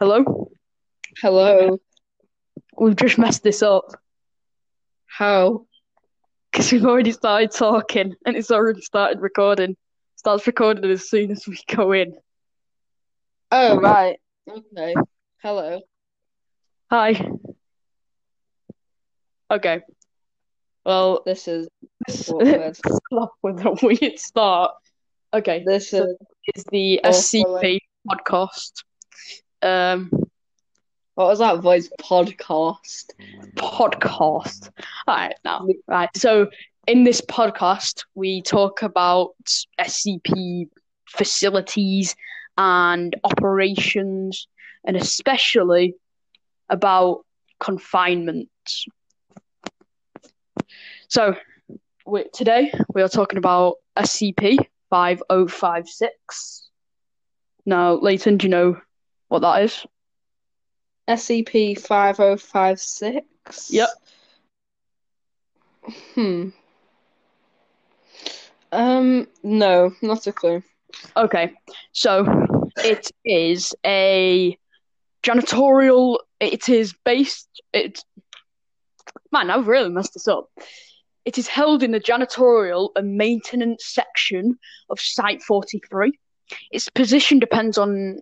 Hello? Hello. We've just messed this up How? because we've already started talking and it's already started recording. Starts recording as soon as we go in. Oh, right. Okay. Hello. Hi. Okay. Well, This is awkward. with a weird start. Okay, This so is it's the. SCP podcast. Um, what was that voice podcast? podcast. All right, now, right. So, in this podcast, we talk about SCP facilities and operations, and especially about confinement. So, we, today we are talking about SCP 5056. Now, Leighton, do you know what that is? SCP five oh five six. Yep. Hmm. Um. No, not a clue. Okay, so it is a janitorial. It is based. It man, I've really messed this up. It is held in the janitorial and maintenance section of Site Forty Three. Its position depends on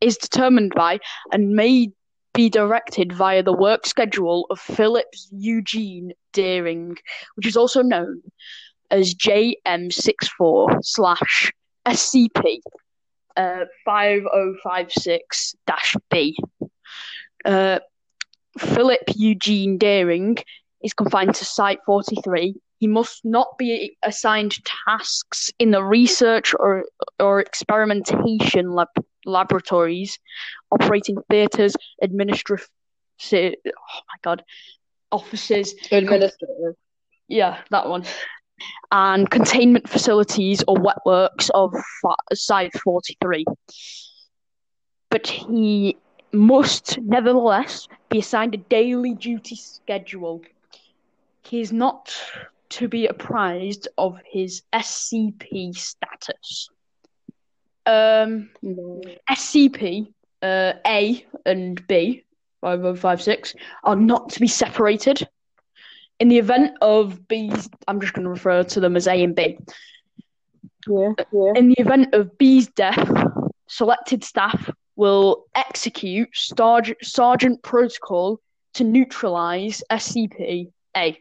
is determined by and may be directed via the work schedule of Phillips Eugene Deering, which is also known as JM64 slash SCP uh, 5056 B. Uh, Philip Eugene Deering is confined to Site 43. He must not be assigned tasks in the research or, or experimentation lab, laboratories, operating theatres, administrative, oh my god, offices, Administrator. yeah, that one. And containment facilities or wet works of Site 43. But he must nevertheless be assigned a daily duty schedule. He is not to be apprised of his SCP status. Um, No. SCP uh, A and B, 5156, are not to be separated. In the event of B's, I'm just going to refer to them as A and B. Yeah. Yeah. In the event of B's death, selected staff will execute Sergeant, Sergeant Protocol to neutralize SCP A.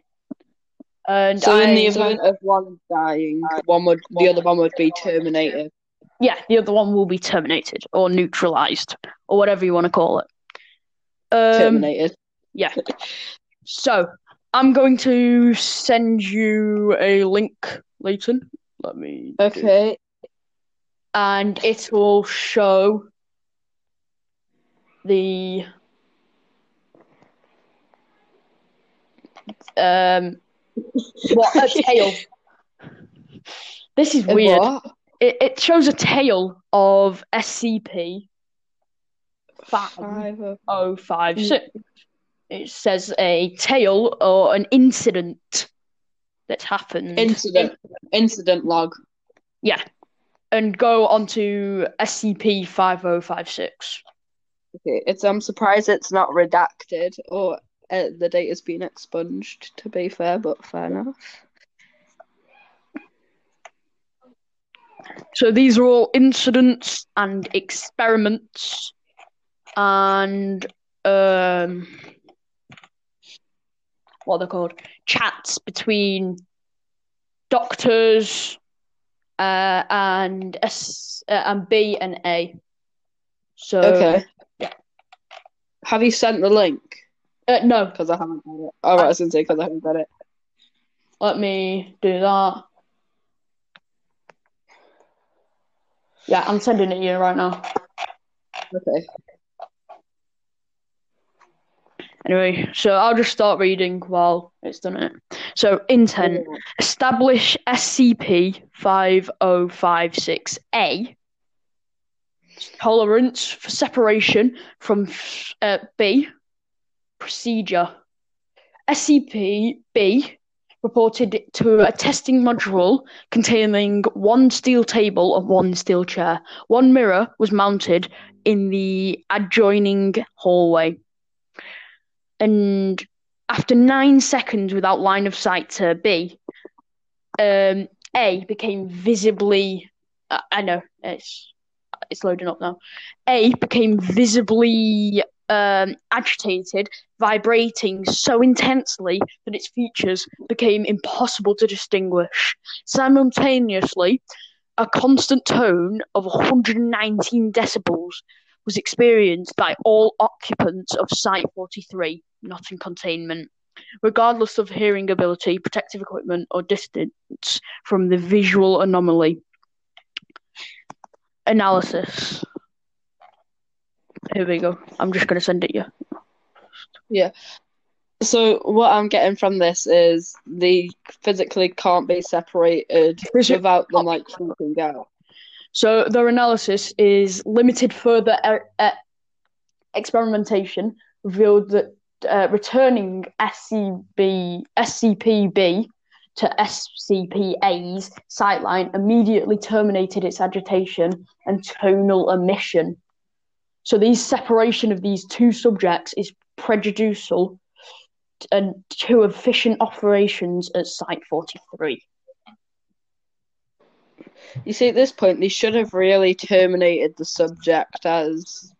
And So in the event of one dying, one would the other one would be terminated. Yeah, the other one will be terminated or neutralized or whatever you want to call it. Um, Terminated. Yeah. So I'm going to send you a link, Leighton. Let me. do- Okay. And it will show the um what a tail. This is weird. what? It it shows a tale of SCP five Five of oh five six. It says a tale or an incident that's happened. incident. Incident log. yeah. And go on to SCP 5056. Okay, it's I'm surprised it's not redacted or uh, the data's been expunged. To be fair, but fair enough. So these are all incidents and experiments and um what are called? Chats between doctors uh and S uh, and B and A. So Okay. yeah. Have you sent the link? uh, no, Because I haven't got it. Oh, right, I was going to say because I haven't got it. let me do that. Yeah, I'm sending it to you right now. Okay. Anyway, so I'll just start reading while it's done it. So, intent establish SCP 5056A tolerance for separation from uh, B procedure. SCP B reported to a testing module containing one steel table and one steel chair. One mirror was mounted in the adjoining hallway. And after nine seconds without line of sight to B, um, A became visibly. Uh, I know it's it's loading up now. A became visibly um, agitated, vibrating so intensely that its features became impossible to distinguish. Simultaneously, a constant tone of 119 decibels was experienced by all occupants of Site 43, not in containment, regardless of hearing ability, protective equipment, or distance from the visual anomaly. Analysis. Here we go. I'm just going to send it you. Yeah. So what I'm getting from this is they physically can't be separated it- without them like freaking out. So their analysis is limited further e- e- experimentation revealed that uh, returning SCB, SCPB to SCPA's sightline immediately terminated its agitation and tonal emission. So these separation of these two subjects is prejudicial and to efficient operations at Site 43. You see, at this point, they should have really terminated the subject as.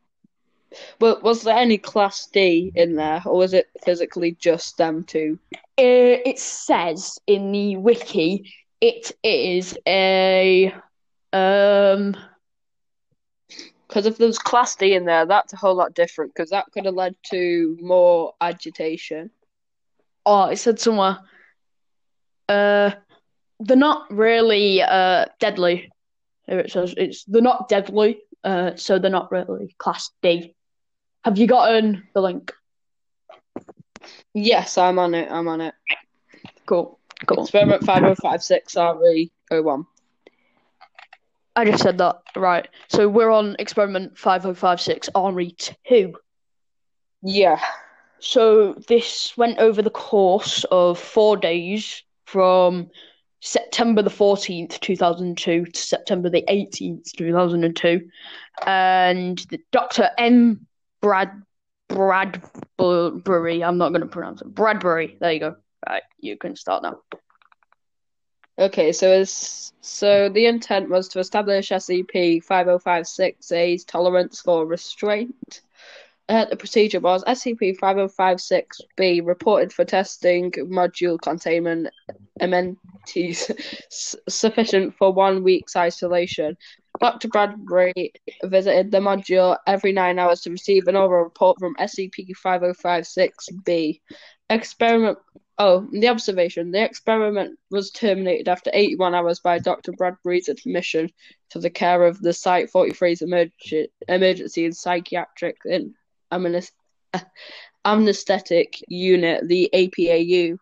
Well, was there any Class D in there, or was it physically just them two? Uh, it says in the wiki it is a um Because if there was Class D in there, that's a whole lot different, because that could have led to more agitation. oh it said somewhere uh they're not really uh deadly here it says it's they're not deadly uh so they're not really class D have you gotten the link Yes, I'm on it, I'm on it. cool cool Experiment 5056 RE01. I just said that right so we're on experiment 5056 RE 2 Yeah. So this went over the course of four days from September the 14th, 2002 to September the 18th, 2002. And the Dr. M. Brad Bradbury, I'm not going to pronounce it. Bradbury, there you go. Right, you can start now. Okay, so it's, so the intent was to establish SCP 5056A's tolerance for restraint. Uh, the procedure was SCP 5056B reported for testing module containment amenities sufficient for one week's isolation. Dr. Bradbury visited the module every nine hours to receive an oral report from SCP 5056B. Experiment Oh, the observation. The experiment was terminated after 81 hours by Dr. Bradbury's admission to the care of the Site 43's emerg- emergency and psychiatric and amnes- anesthetic unit, the APAU.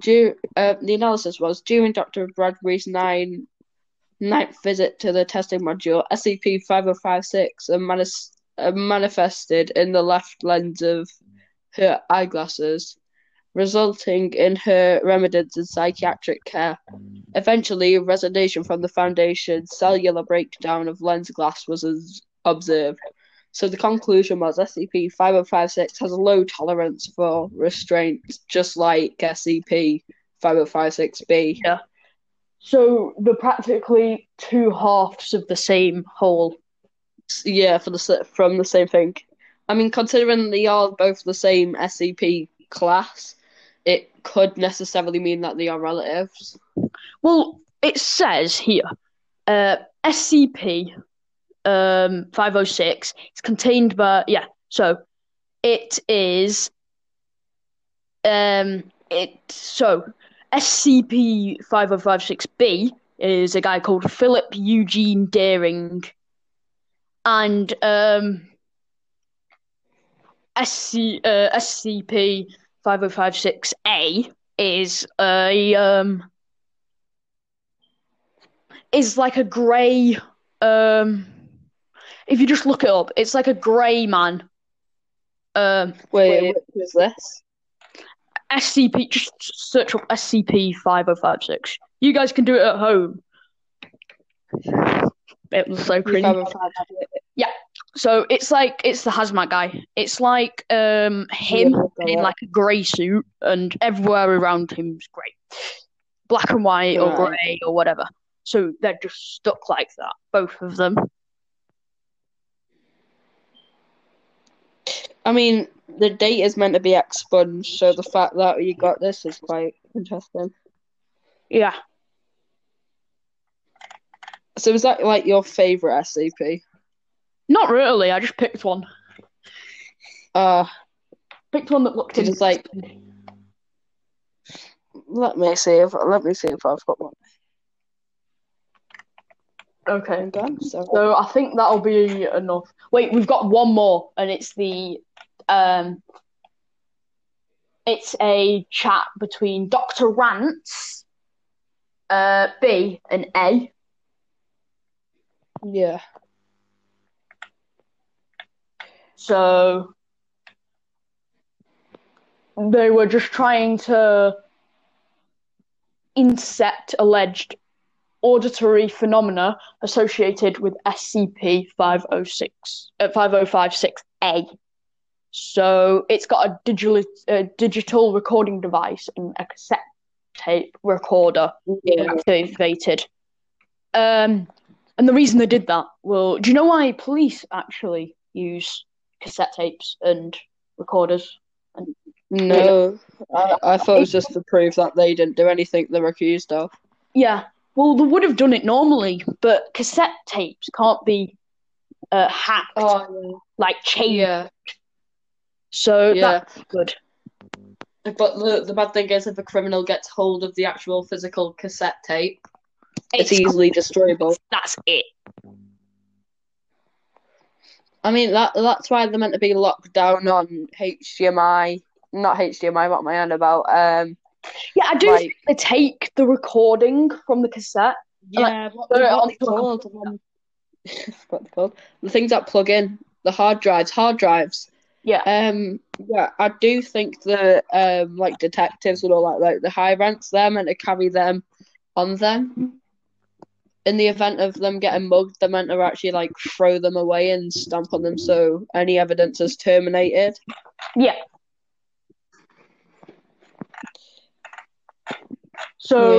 Dur- uh, the analysis was during Dr. Bradbury's nine ninth visit to the testing module, SCP 5056 uh, manis- manifested in the left lens of her eyeglasses resulting in her remedied in psychiatric care. Eventually, resignation from the Foundation's cellular breakdown of lens glass was observed. So the conclusion was SCP 5056 has a low tolerance for restraint, just like SCP 5056B. Yeah. So they're practically two halves of the same whole. Yeah, for the from the same thing. I mean, considering they are both the same SCP class, it could necessarily mean that they are relatives. Well, it says here, uh, SCP um 506 is contained by yeah, so it is um it so SCP 5056B is a guy called Philip Eugene Daring and um SC uh, SCP 5056A is a um is like a grey um if you just look it up it's like a grey man um Wait, which is this? SCP. Just search up SCP five oh five six. You guys can do it at home. It was so cringe. So it's like it's the hazmat guy. It's like um him Yeah, in like a grey suit, and everywhere around him's grey, black and white or grey or whatever. So they're just stuck like that, both of them. I mean, the date is meant to be expunged, so the fact that you got this is quite interesting. Yeah. So is that like your favorite SCP? Not really. I just picked one. Uh, Picked one that looked is like- let me see if let me see if I've got one. okay. Again, so So I think that'll be enough. Wait, we've got one more, and it's the um, it's a chat between Doctor Rance, uh, B, and A. yeah. So they were just trying to intercept alleged auditory phenomena associated with SCP 506 uh, 5056A. So it's got a digital a digital recording device and a cassette tape recorder Yeah. activated. Um, and the reason they did that, well, do you know why police actually use cassette tapes and recorders? No, I, I thought it was just to prove that they didn't do anything they're accused of. Yeah, well, they would have done it normally, but cassette tapes can't be uh, hacked, like changed. yeah, So yeah. that's good. But the the bad thing is, if a criminal gets hold of the actual physical cassette tape, it's It's- easily destroyable. That's it. I mean that that's why they're meant to be locked down on HDMI, not HDMI. What am I on about? Um, Yeah, I do Like- think they take the recording from the cassette. yeah, what, put what they called? What they called? The things that plug in, the hard drives, hard drives. Yeah. Um, yeah, I do think the um like detectives and all that, like the high ranks, they're meant to carry them on them. In the event of them getting mugged, they're meant to actually like throw them away and stamp on them so any evidence is terminated. Yeah. So